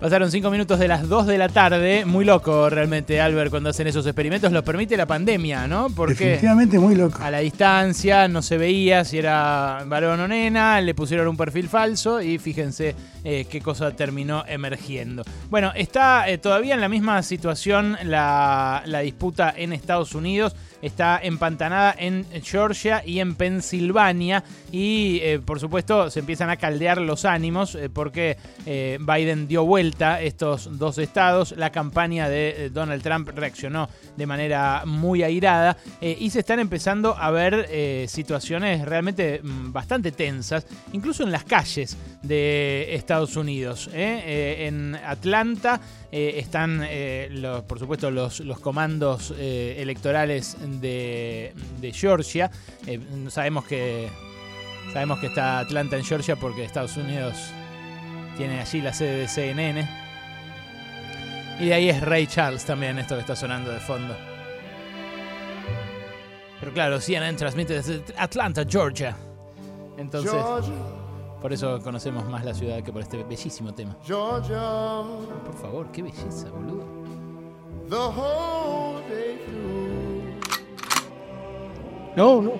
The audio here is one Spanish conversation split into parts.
Pasaron cinco minutos de las 2 de la tarde. Muy loco realmente, Albert, cuando hacen esos experimentos. Lo permite la pandemia, ¿no? Porque Definitivamente muy loco. a la distancia no se veía si era varón o nena. Le pusieron un perfil falso y fíjense eh, qué cosa terminó emergiendo. Bueno, está eh, todavía en la misma situación la, la disputa en Estados Unidos está empantanada en Georgia y en Pensilvania y eh, por supuesto se empiezan a caldear los ánimos eh, porque eh, Biden dio vuelta estos dos estados, la campaña de Donald Trump reaccionó de manera muy airada y se están empezando a ver situaciones realmente mm, bastante tensas, incluso en las calles de Estados Unidos. en Atlanta están, por supuesto, los, los comandos electorales de, de Georgia. Eh, sabemos que sabemos que está Atlanta en Georgia porque Estados Unidos tiene allí la sede de CNN. Y de ahí es Ray Charles también, esto que está sonando de fondo. Pero claro, CNN transmite desde Atlanta, Georgia. Entonces, Georgia, por eso conocemos más la ciudad que por este bellísimo tema. Georgia, Por favor, qué belleza, boludo. the whole day through. No, no.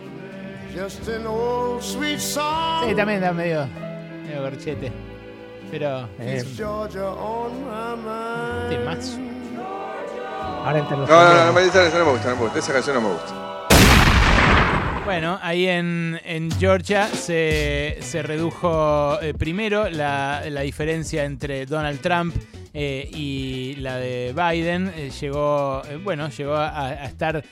Just an old sweet song. Sí, también da medio, medio gorchete. Pero, eh, Keeps Georgia on my mind. temazo. Ahora entre los No, no, no, no, me- esa no me gusta, no me gusta. Esa canción no me gusta. Bueno, ahí en, en Georgia se, se redujo eh, primero la, la diferencia entre Donald Trump eh, y la de Biden. Eh, llegó, eh, bueno, llegó a, a estar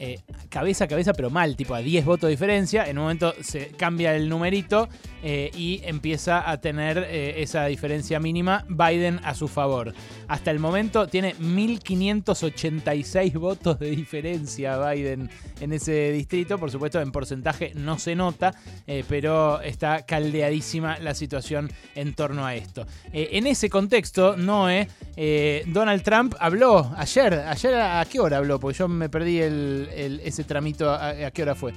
eh, cabeza a cabeza, pero mal, tipo a 10 votos de diferencia. En un momento se cambia el numerito eh, y empieza a tener eh, esa diferencia mínima Biden a su favor. Hasta el momento tiene 1.586 votos de diferencia Biden en ese distrito. Por supuesto, en porcentaje no se nota, pero está caldeadísima la situación en torno a esto. En ese contexto, Noé, Donald Trump habló ayer. ¿Ayer a qué hora habló? Porque yo me perdí el, el- ese tramito. A, a qué hora fue?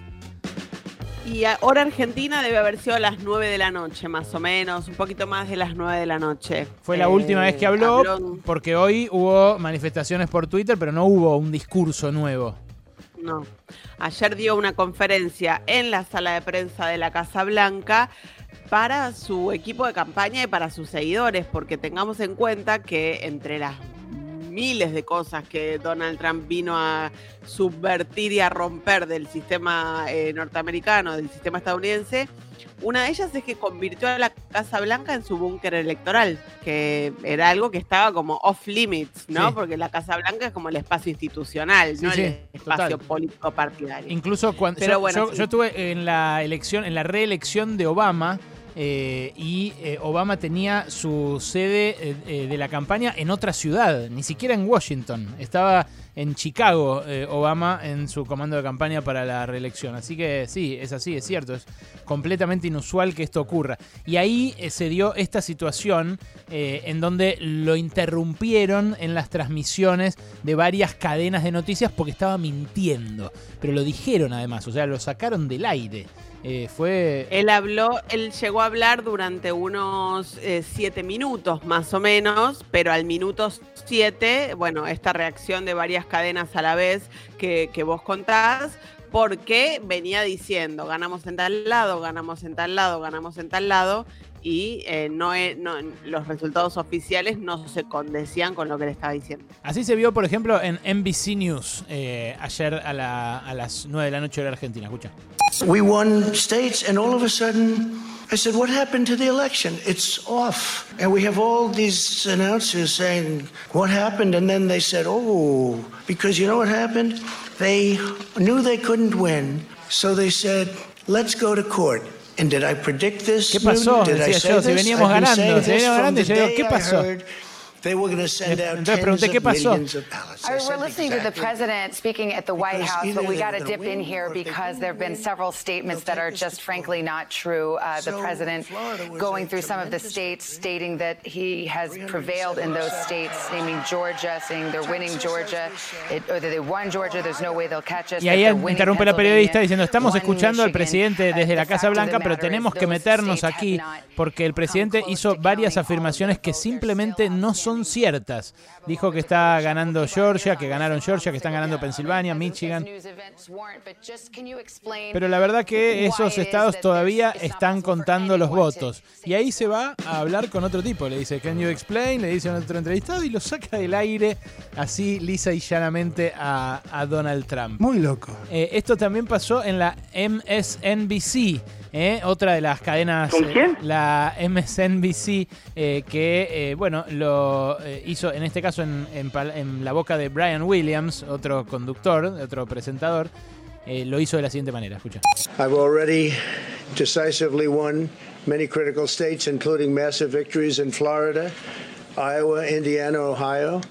Y a hora argentina debe haber sido a las 9 de la noche, más o menos, un poquito más de las 9 de la noche. Fue la Eh, última vez que habló, habló- porque hoy hubo manifestaciones por Twitter, pero no hubo un discurso nuevo. No. Ayer dio una conferencia en la sala de prensa de la Casa Blanca para su equipo de campaña y para sus seguidores, porque tengamos en cuenta que entre las miles de cosas que Donald Trump vino a subvertir y a romper del sistema eh, norteamericano, del sistema estadounidense, una de ellas es que convirtió a la Casa Blanca en su búnker electoral, que era algo que estaba como off limits, ¿no? Sí. Porque la Casa Blanca es como el espacio institucional, Sí, no sí, el espacio total. político partidario. Incluso cuando Pero yo, bueno, yo- sí. yo estuve en la elección, en la reelección de Obama. Eh, y eh, Obama tenía su sede eh, de la campaña en otra ciudad, ni siquiera en Washington. Estaba en Chicago Obama en su comando de campaña para la reelección. Así que sí, es así, es cierto. Es completamente inusual que esto ocurra. Y ahí se dio esta situación en donde lo interrumpieron en las transmisiones de varias cadenas de noticias porque estaba mintiendo. Pero lo dijeron además, o sea, lo sacaron del aire. Eh, fue... Él habló, él llegó a hablar durante unos eh, siete minutos más o menos, pero al minuto siete, bueno, esta reacción de varias cadenas a la vez que, que vos contás, porque venía diciendo, ganamos en tal lado, ganamos en tal lado, ganamos en tal lado, y eh, no, e- no- los resultados oficiales no se condecían con lo que le estaba diciendo. Así se vio, por ejemplo, en NBC News eh, ayer a, la- a las 9 de la noche de la Argentina. Escucha. We won states, and all of a sudden, I said, What happened to the election? It's off. And we have all these announcers saying, What happened? And then they said, Oh, because you know what happened? They knew they couldn't win, so they said, Let's go to court. And did I predict this? ¿Qué pasó? Did I say yo, si this? veníamos I've been ganando, si veníamos from ganando, yo digo, ¿qué I pasó? Heard They were going to send out Entonces pregunté, tens ¿qué of pasó? we're listening to the president speaking at the White House, but we got to dip in here because there have been several statements that are just frankly not true. Uh, the president going through some of the states, stating that he has prevailed in those states, naming Georgia, saying they're winning Georgia, it, or that they won Georgia. There's no way they'll catch us. Y ahí they're winning interrumpe la periodista diciendo, estamos escuchando al presidente Uh, desde la Casa Blanca, pero tenemos que meternos aquí porque el presidente hizo varias afirmaciones que simplemente no son ciertas. Dijo que está ganando Georgia, que ganaron Georgia, que están ganando Pensilvania, Michigan. Pero la verdad que esos estados todavía están contando los votos. Y ahí se va a hablar con otro tipo. Le dice, Can you explain? Le dice a otro entrevistado y lo saca del aire así lisa y llanamente a, a Donald Trump. Muy loco. Eh, esto también pasó en la MSNBC. Eh, otra de las cadenas, ¿Con eh, quién? la MSNBC, eh, que eh, bueno lo eh, hizo en este caso en, en pal- en la boca de Brian Williams, otro conductor, otro presentador, eh, lo hizo de la siguiente manera. Escucha. I've already decisively won many critical states, including massive victories in Florida, Iowa, Indiana, Ohio.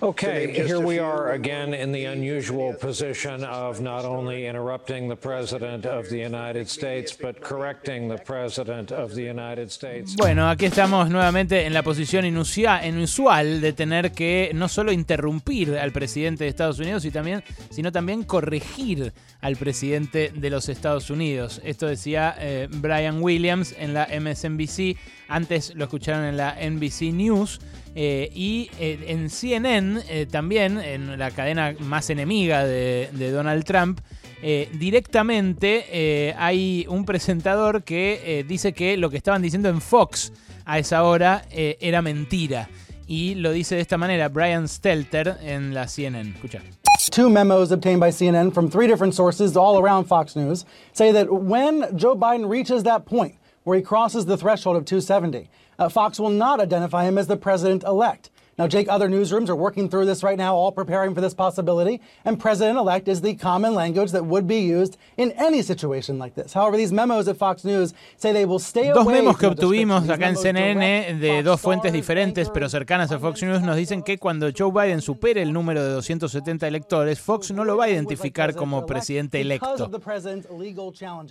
Okay, here we are again in the unusual position of not only interrupting the President of the United States, but correcting the President of the United States. Bueno, aquí estamos nuevamente en la posición inusual de tener que no solo interrumpir al presidente de Estados Unidos, y también, sino también corregir al presidente de los Estados Unidos. Esto decía eh, Brian Williams en la MSNBC, antes lo escucharon en la NBC News. Eh, y eh, en CNN eh, también, en la cadena más enemiga de, Donald Trump, eh, directamente eh, hay un presentador que dice que lo que estaban diciendo en Fox a esa hora era mentira. Y lo dice de esta manera Brian Stelter en la CNN. Escucha. Two memos obtained by CNN from three different sources all around Fox News say that when Joe Biden reaches that point where he crosses the threshold of 270, uh, Uh, Fox will not identify him as the president elect. Now, Jake, other newsrooms are working through this right now, all preparing for this possibility, and president elect is the common language that would be used in any situation like this. However, these memos at Fox News say they will stay Dos away memos que obtuvimos acá en CNN de dos fuentes diferentes pero cercanas a Fox News nos dicen que cuando Joe Biden supere el número de 270 electores, Fox no lo va a identificar como presidente electo.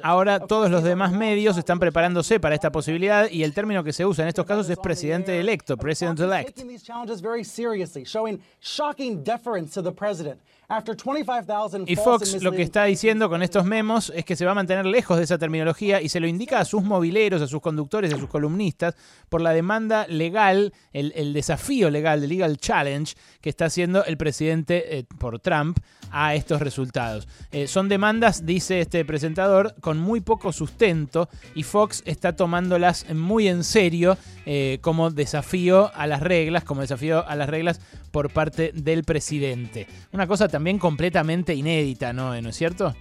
Ahora todos los demás medios están preparándose para esta posibilidad y el término que se usa en estos casos es presidente electo, president elect. Challenges very seriously, showing shocking deference to the president. After 25,000 Y Fox lo que está diciendo con estos memos es que se va a mantener lejos de esa terminología y se lo indica a sus mobileros, a sus conductores, a sus columnistas por la demanda legal, el, el desafío legal, el legal challenge que está haciendo el presidente eh, por Trump a estos resultados. Eh, son demandas, dice este presentador, con muy poco sustento y Fox está tomándolas muy en serio eh, como desafío a las reglas, como desafío a las reglas por parte del presidente. Una cosa también completamente inédita, ¿no? ¿No es cierto?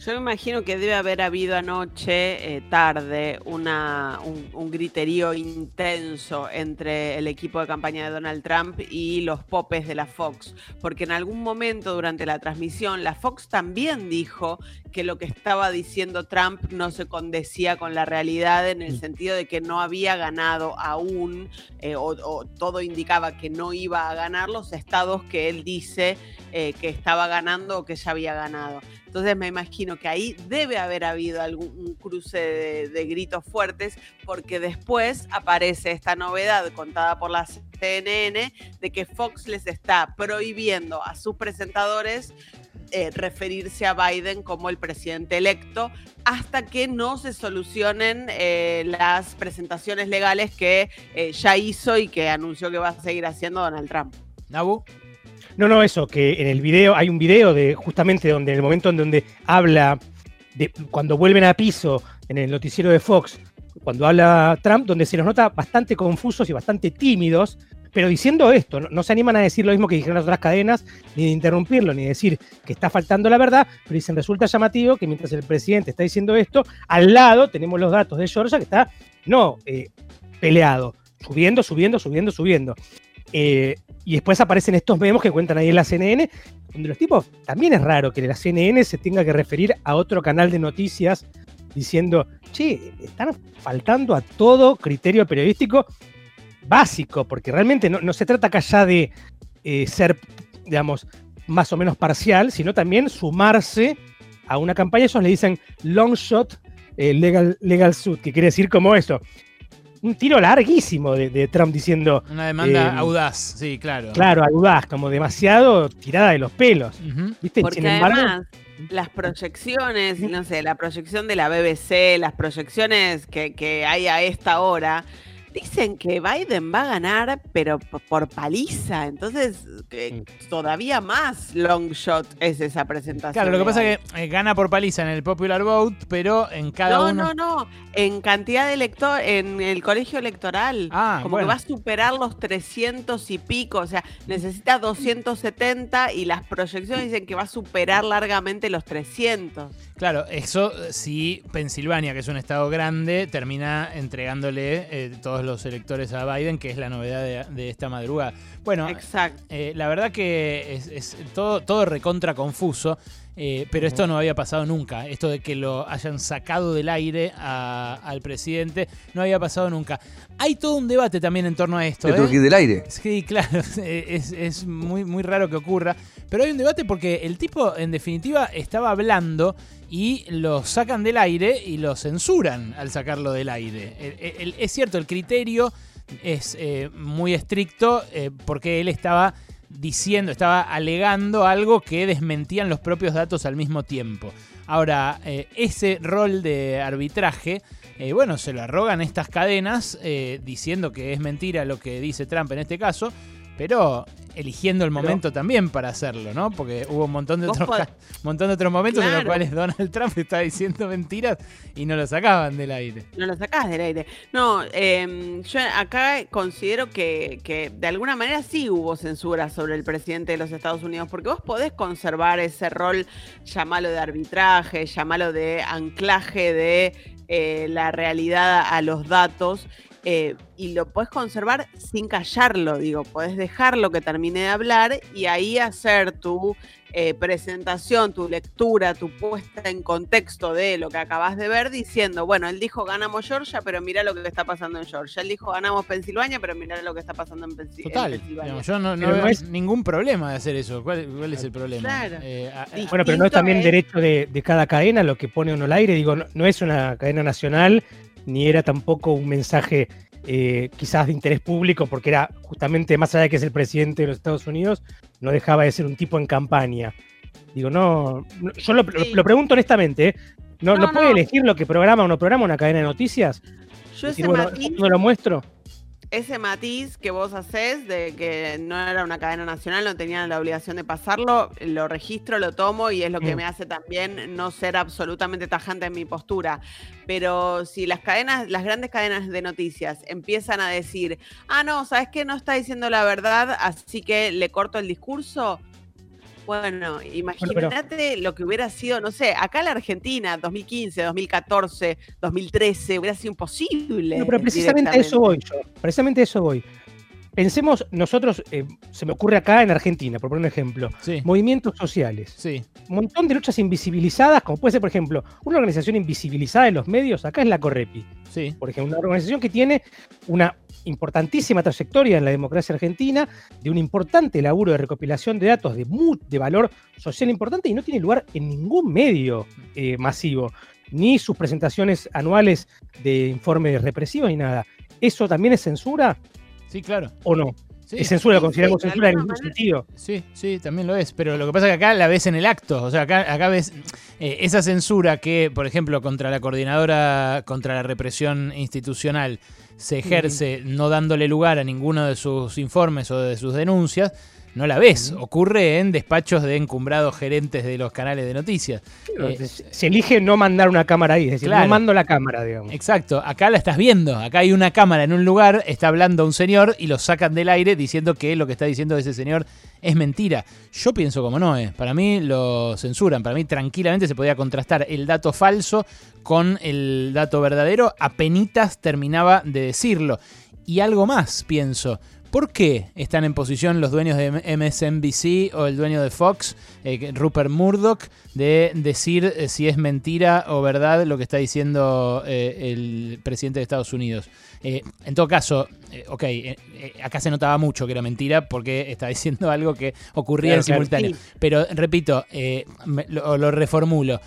Yo me imagino que debe haber habido anoche, eh, tarde, una, un, un griterío intenso entre el equipo de campaña de Donald Trump y los popes de la Fox, porque en algún momento durante la transmisión la Fox también dijo que lo que estaba diciendo Trump no se condecía con la realidad en el sentido de que no había ganado aún, eh, o, o todo indicaba que no iba a ganar los estados que él dice eh, que estaba ganando o que ya había ganado. Entonces me imagino que ahí debe haber habido algún cruce de, gritos fuertes, porque después aparece esta novedad contada por la CNN de que Fox les está prohibiendo a sus presentadores eh, referirse a Biden como el presidente electo hasta que no se solucionen eh, las presentaciones legales que ya hizo y que anunció que va a seguir haciendo Donald Trump. Nabu. No, no, eso, que en el video, hay un video de justamente donde en el momento en donde habla de cuando vuelven a piso en el noticiero de Fox, cuando habla Trump, donde se los nota bastante confusos y bastante tímidos, pero diciendo esto, no, se animan a decir lo mismo que dijeron las otras cadenas, ni de interrumpirlo, ni decir que está faltando la verdad, pero dicen, resulta llamativo que mientras el presidente está diciendo esto, al lado tenemos los datos de Georgia que está, no, eh, peleado, subiendo, subiendo, subiendo, subiendo. Eh, y después aparecen estos memos que cuentan ahí en la CNN, donde los tipos, también es raro que la CNN se tenga que referir a otro canal de noticias diciendo, che, están faltando a todo criterio periodístico básico, porque realmente no, no se trata acá ya de eh, ser, digamos, más o menos parcial, sino también sumarse a una campaña. Ellos le dicen long shot eh, legal, legal suit, que quiere decir como eso. Un tiro larguísimo de, de Trump diciendo. Una demanda eh, audaz, sí, claro. Claro, audaz, como demasiado tirada de los pelos. Ujú. ¿Viste? Porque Sin embargo, además, las proyecciones, no sé, la proyección de la BBC, las proyecciones que, que hay a esta hora, dicen que Biden va a ganar, pero por paliza. Entonces, que todavía más long shot es esa presentación. Claro, lo que pasa es que eh, gana por paliza en el popular vote, pero en cada no, uno. no, no. En cantidad de electores, en el colegio electoral. Ah, como bueno. que va a superar los 300 y pico. O sea, necesita 270 y las proyecciones dicen que va a superar largamente los 300. Claro, eso eh, si Pensilvania, que es un estado grande, termina entregándole eh, todos los electores a Biden, que es la novedad de, de esta madrugada. Bueno, Exacto. eh, la verdad que es, es todo, todo recontra confuso, eh, pero esto no había pasado nunca. Esto de que lo hayan sacado del aire a- al presidente no había pasado nunca. Hay todo un debate también en torno a esto. ¿eh? del aire. Sí, claro, es, es muy, muy raro que ocurra. Pero hay un debate porque el tipo, en definitiva, estaba hablando y lo sacan del aire y lo censuran al sacarlo del aire. El- el- es cierto, el criterio es eh, muy estricto eh, porque él estaba diciendo, estaba alegando algo que desmentían los propios datos al mismo tiempo. Ahora, eh, ese rol de arbitraje, eh, bueno, se lo arrogan estas cadenas eh, diciendo que es mentira lo que dice Trump en este caso, pero eligiendo el momento también para hacerlo, ¿no? Porque hubo un montón de otros, montón de otros momentos en los cuales Donald Trump estaba diciendo mentiras y no lo sacaban del aire. No lo sacás del aire. No, em, yo acá considero que, que de alguna manera sí hubo censura sobre el presidente de los Estados Unidos, porque vos podés conservar ese rol, llamalo de arbitraje, llamalo de anclaje de eh, la realidad a los datos. Eh, y lo podés conservar sin callarlo, digo, podés dejarlo que termine de hablar y ahí hacer tu eh, presentación, tu lectura, tu puesta en contexto de lo que acabas de ver, diciendo, bueno, él dijo ganamos Georgia, pero mira lo que está pasando en Georgia. Él dijo ganamos Pensilvania, pero mira lo que está pasando en, Pensi- en Total. Pensilvania. digamos, yo no, veo es- ningún problema de hacer eso. ¿Cuál, cuál es el problema? Claro. Eh, a- a- Sí. Bueno, pero no es también es- derecho de, de cada cadena lo que pone uno al aire. Digo, no, no es una cadena nacional, ni era tampoco un mensaje eh, quizás de interés público, porque era justamente, más allá de que es el presidente de los Estados Unidos, no dejaba de ser un tipo en campaña. Digo, no, no- yo lo, lo- Sí. lo pregunto honestamente, ¿eh? ¿no, No, no puede elegir lo que programa o no programa una cadena de noticias? Yo Decir, bueno, no lo muestro. Ese matiz que vos haces de que no era una cadena nacional, no tenían la obligación de pasarlo, lo registro, lo tomo y es lo que me hace también no ser absolutamente tajante en mi postura. Pero si las cadenas, las grandes cadenas de noticias empiezan a decir, ah, no, ¿sabes qué? No está diciendo la verdad, así que le corto el discurso. Bueno, imagínate lo que hubiera sido, no sé, acá en la Argentina, 2015, 2014, 2013, hubiera sido imposible. No, pero precisamente a eso voy yo. Precisamente a eso voy. Pensemos nosotros, eh, se me ocurre acá en Argentina, por poner un ejemplo, sí, movimientos sociales. sí. Un montón de luchas invisibilizadas, como puede ser, por ejemplo, una organización invisibilizada en los medios, acá es la Correpi. Sí, Por ejemplo, una organización que tiene una importantísima trayectoria en la democracia argentina, de un importante laburo de recopilación de datos de, mu- de valor social importante y no tiene lugar en ningún medio eh, masivo, ni sus presentaciones anuales de informes represivos ni nada. ¿Eso también es censura sí, claro. o no? Sí. ¿Es censura? ¿Lo Sí, consideramos sí, censura en ningún sentido? Sí, sí, también lo es. Pero lo que pasa es que acá la ves en el acto. O sea, acá, acá ves eh, esa censura que, por ejemplo, contra la coordinadora, contra la represión institucional, se ejerce no dándole lugar a ninguno de sus informes o de sus denuncias. No la ves. Ocurre en despachos de encumbrados gerentes de los canales de noticias. Eh, se elige no mandar una cámara ahí, es decir, Claro. no mando la cámara, digamos. Exacto, acá la estás viendo, acá hay una cámara en un lugar, está hablando un señor y lo sacan del aire diciendo que lo que está diciendo ese señor es mentira. Yo pienso como no es, para mí lo censuran, para mí tranquilamente se podía contrastar el dato falso con el dato verdadero, apenitas terminaba de decirlo. Y algo más, pienso. ¿Por qué están en posición los dueños de MSNBC o el dueño de Fox, eh, Rupert Murdoch, de decir eh, si es mentira o verdad lo que está diciendo eh, el presidente de Estados Unidos? Eh, en todo caso, ok, acá se notaba mucho que era mentira porque está diciendo algo que ocurría Claro, en simultáneo. Pero repito, me- lo, lo reformulo.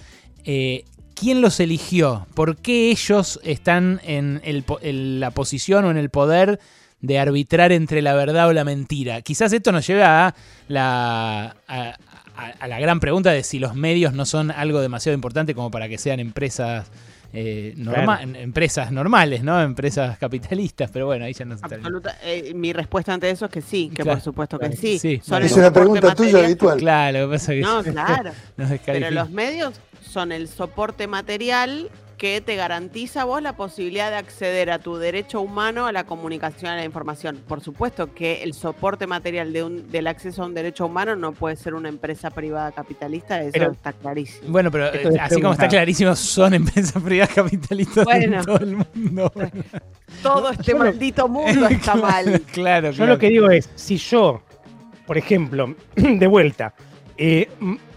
¿Quién los eligió? ¿Por qué ellos están en, el po- en la posición o en el poder de arbitrar entre la verdad o la mentira? Quizás esto nos lleva a la, a, a- a la gran pregunta de si los medios no son algo demasiado importante como para que sean empresas eh, norma- Claro. empresas normales, ¿no? Empresas capitalistas, pero bueno, ahí ya no. Absoluta- eh, mi respuesta ante eso es que sí, que Claro. por supuesto que Claro. sí. Es una soporte pregunta tuya habitual. Claro, lo que pasa es que No, claro. nos Pero los medios son el soporte material que te garantiza a vos la posibilidad de acceder a tu derecho humano a la comunicación, a la información. Por supuesto que el soporte material de un, del acceso a un derecho humano no puede ser una empresa privada capitalista, eso Pero- está clarísimo. Bueno, pero eh, es así como está clarísimo, son empresas privadas capitalistas Bueno. en todo el mundo. Todo este Yo lo- maldito mundo está mal. claro, Yo claro. lo que digo es, si yo, por ejemplo, de vuelta, eh,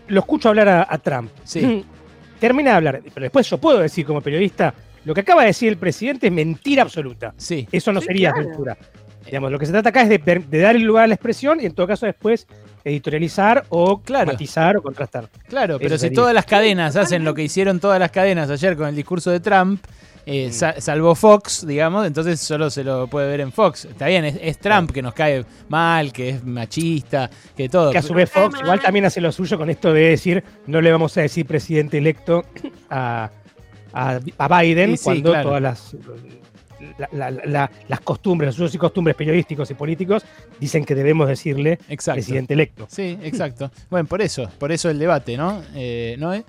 lo escucho hablar a, a Trump, Sí. termina de hablar, pero después yo puedo decir como periodista, lo que acaba de decir el presidente es mentira absoluta. Sí, Eso no Sí, sería claro. censura. Digamos, lo que se trata acá es de, de dar el lugar a la expresión y en todo caso después editorializar o Claro. matizar o contrastar. claro, pero Eso si sería. todas las cadenas hacen lo que hicieron todas las cadenas ayer con el discurso de Trump, eh, sa- salvo Fox, digamos, entonces solo se lo puede ver en Fox. Está bien, es, es Trump que nos cae mal, que es machista, que todo. Que a su vez Fox igual también hace lo suyo con esto de decir no le vamos a decir presidente electo a, a- a Biden sí, cuando claro. todas las, la- la- la- las costumbres, los usos y costumbres periodísticos y políticos dicen que debemos decirle Exacto. presidente electo. Sí, exacto. Bueno, por eso, por eso el debate, ¿no? Eh, ¿No es?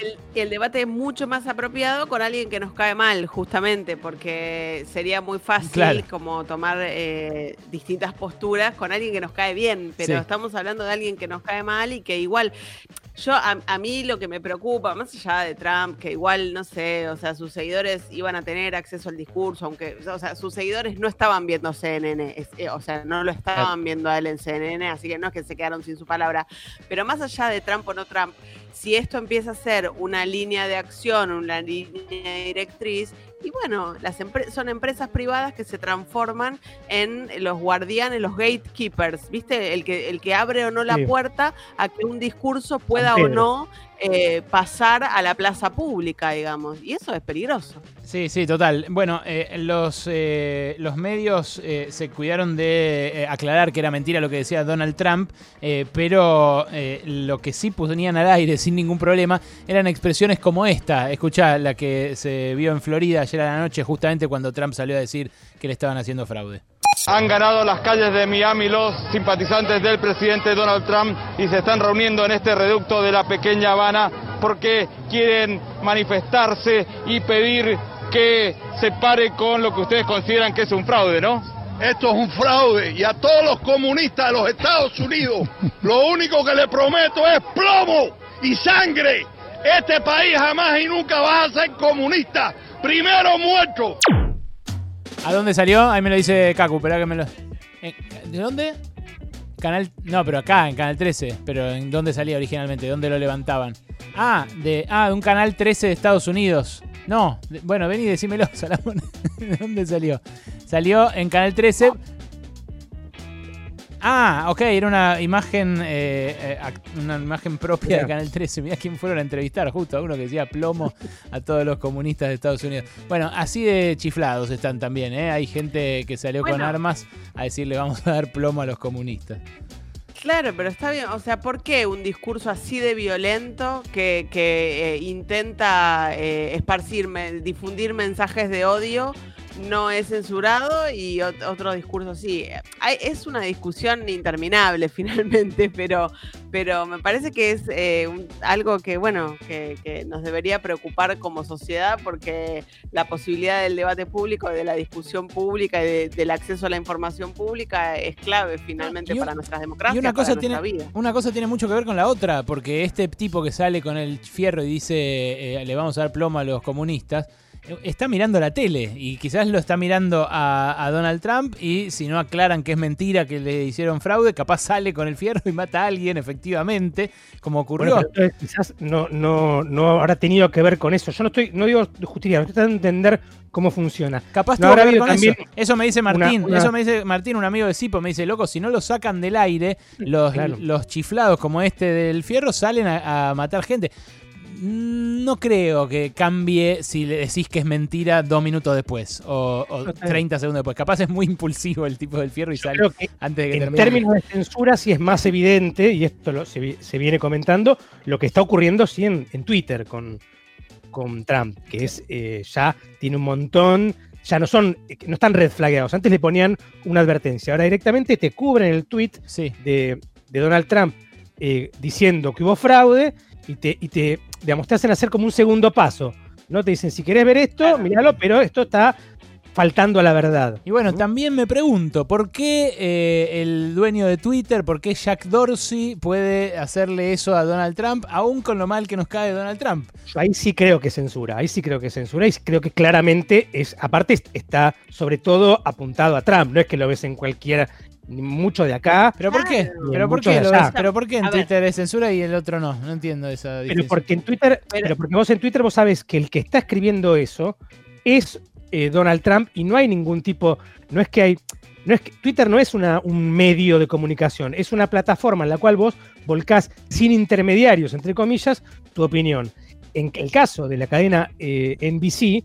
El, el debate es mucho más apropiado con alguien que nos cae mal, justamente, porque sería muy fácil Claro. como tomar eh, distintas posturas con alguien que nos cae bien, pero Sí. estamos hablando de alguien que nos cae mal y que igual, yo a, a mí lo que me preocupa, más allá de Trump, que igual, no sé, o sea, sus seguidores iban a tener acceso al discurso, aunque, o sea, sus seguidores no estaban viendo CNN, es- eh, o sea, no lo estaban viendo a él en CNN, así que no es que se quedaron sin su palabra, pero más allá de Trump o no Trump, si esto empieza a ser una línea de acción, una línea directriz, y bueno, las empre- son empresas privadas que se transforman en los guardianes, los gatekeepers, ¿viste? El que, el que abre o no la Sí. puerta a que un discurso pueda o no eh, pasar a la plaza pública, digamos. Y eso es peligroso. Sí, sí, total. Bueno, eh, los, eh, los medios eh, se cuidaron de aclarar que era mentira lo que decía Donald Trump, pero lo que sí ponían al aire sin ningún problema eran expresiones como esta. Escuchá, la que se vio en Florida ayer a la noche, justamente cuando Trump salió a decir que le estaban haciendo fraude. Han ganado las calles de Miami los simpatizantes del presidente Donald Trump y se están reuniendo en este reducto de la pequeña Habana porque quieren manifestarse y pedir que se pare con lo que ustedes consideran que es un fraude, ¿no? Esto es un fraude y a todos los comunistas de los Estados Unidos lo único que le prometo es plomo y sangre. Este país jamás y nunca va a ser comunista. Primero muerto. ¿A dónde salió? Ahí me lo dice Kaku, espera que me lo... ¿De dónde? Canal... No, pero acá, en Canal 13. Pero ¿en dónde salía originalmente? ¿Dónde lo levantaban? Ah, de, ah, de un Canal 13 de Estados Unidos. No, de- bueno, ven y decímelo, Salamón. ¿De dónde salió? Salió en Canal 13... Ah, ok, era una imagen eh, eh, una imagen propia de. Canal 13. Mirá quién fueron a entrevistar, justo a uno que decía plomo a todos los comunistas de Estados Unidos. Bueno, así de chiflados están también, ¿eh? Hay gente que salió con armas a decirle vamos a dar plomo a los comunistas. Claro, pero está bien. O sea, ¿por qué un discurso así de violento que, eh, intenta eh, esparcir, difundir mensajes de odio no es censurado y ot- otro discurso sí? Hay- es una discusión interminable finalmente, pero, pero me parece que es eh, un- algo que, bueno, que, que nos debería preocupar como sociedad porque la posibilidad del debate público, de la discusión pública y de- del acceso a la información pública es clave finalmente un- para nuestras democracias. Y una cosa, para tiene, vida. una cosa tiene mucho que ver con la otra, porque este tipo que sale con el fierro y dice eh, le vamos a dar plomo a los comunistas, está mirando la tele y quizás lo está mirando a, a Donald Trump y si no aclaran que es mentira que le hicieron fraude, capaz sale con el fierro y mata a alguien, efectivamente, como ocurrió. Bueno, pero quizás no, no, no habrá tenido que ver con eso. Yo no estoy, no digo justicia, estoy tratando de entender cómo funciona. Capaz no habrá que ver con eso. Eso me dice Martín, una- una- eso me dice Martín, un amigo de Sipo, me dice, loco, si no lo sacan del aire, los, Claro. los chiflados como este del fierro salen a, a matar gente. Mm, No creo que cambie si le decís que es mentira dos minutos después o, o No, está 30 segundos después. Capaz es muy impulsivo el tipo del fierro y sale antes de que En termine. términos de censura, sí es más evidente, y esto lo- se, vi- se viene comentando, lo que está ocurriendo sí en, en Twitter con, con Trump, que es eh, ya tiene un montón, ya no son, no están red flagueados. Antes le ponían una advertencia, ahora directamente te cubren el tweet Sí. de, de Donald Trump eh, diciendo que hubo fraude y te, y te, digamos, te hacen hacer como un segundo paso. ¿no? Te dicen, si querés ver esto, míralo, pero esto está faltando a la verdad. Y bueno, también me pregunto, ¿por qué eh, el dueño de Twitter, por qué Jack Dorsey puede hacerle eso a Donald Trump, aún con lo mal que nos cae Donald Trump? Yo ahí sí creo que es censura, ahí sí creo que es censura y creo que claramente es, aparte est- está sobre todo apuntado a Trump, no es que lo ves en cualquiera, ni mucho de acá. ¿Pero por qué? ¿Pero por qué, lo ves? ¿Pero por qué en A ver. Twitter es censura y el otro no? No entiendo esa Pero diferencia. porque en Twitter, pero porque vos en Twitter vos sabes que el que está escribiendo eso es eh, Donald Trump y no hay ningún tipo, no es que hay, no es que, Twitter no es una, un medio de comunicación, es una plataforma en la cual vos volcás sin intermediarios, entre comillas, tu opinión. En el caso de la cadena eh, NBC,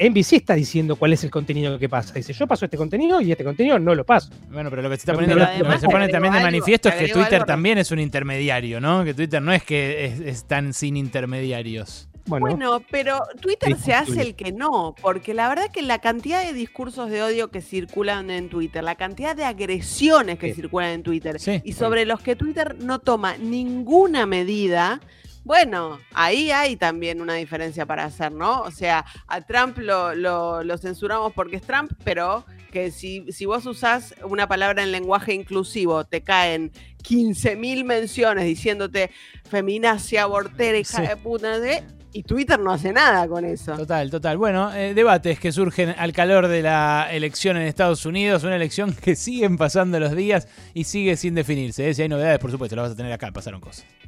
NBC está diciendo cuál es el contenido que pasa. Dice, yo paso este contenido y este contenido no lo paso. Bueno, pero lo que se está Pero poniendo, además lo que se pone también de algo, manifiesto es que Twitter algo, también es un intermediario, ¿no? Que Twitter no es que es, es tan sin intermediarios. Bueno, Bueno, pero Twitter se hace el que no, porque la verdad que la cantidad de discursos de odio que circulan en Twitter, la cantidad de agresiones que Sí. circulan en Twitter Sí. y sobre los que Twitter no toma ninguna medida, bueno, ahí hay también una diferencia para hacer, ¿no? O sea, a Trump lo, lo- lo censuramos porque es Trump, pero que si, si vos usás una palabra en lenguaje inclusivo, te caen 15.000 menciones diciéndote feminacia, abortera, hija Sí. de puta, qué, y Twitter no hace nada con eso. Total, total. Bueno, eh, debates que surgen al calor de la elección en Estados Unidos, una elección que siguen pasando los días y sigue sin definirse. ¿eh? Si hay novedades, por supuesto, las vas a tener acá, pasaron cosas.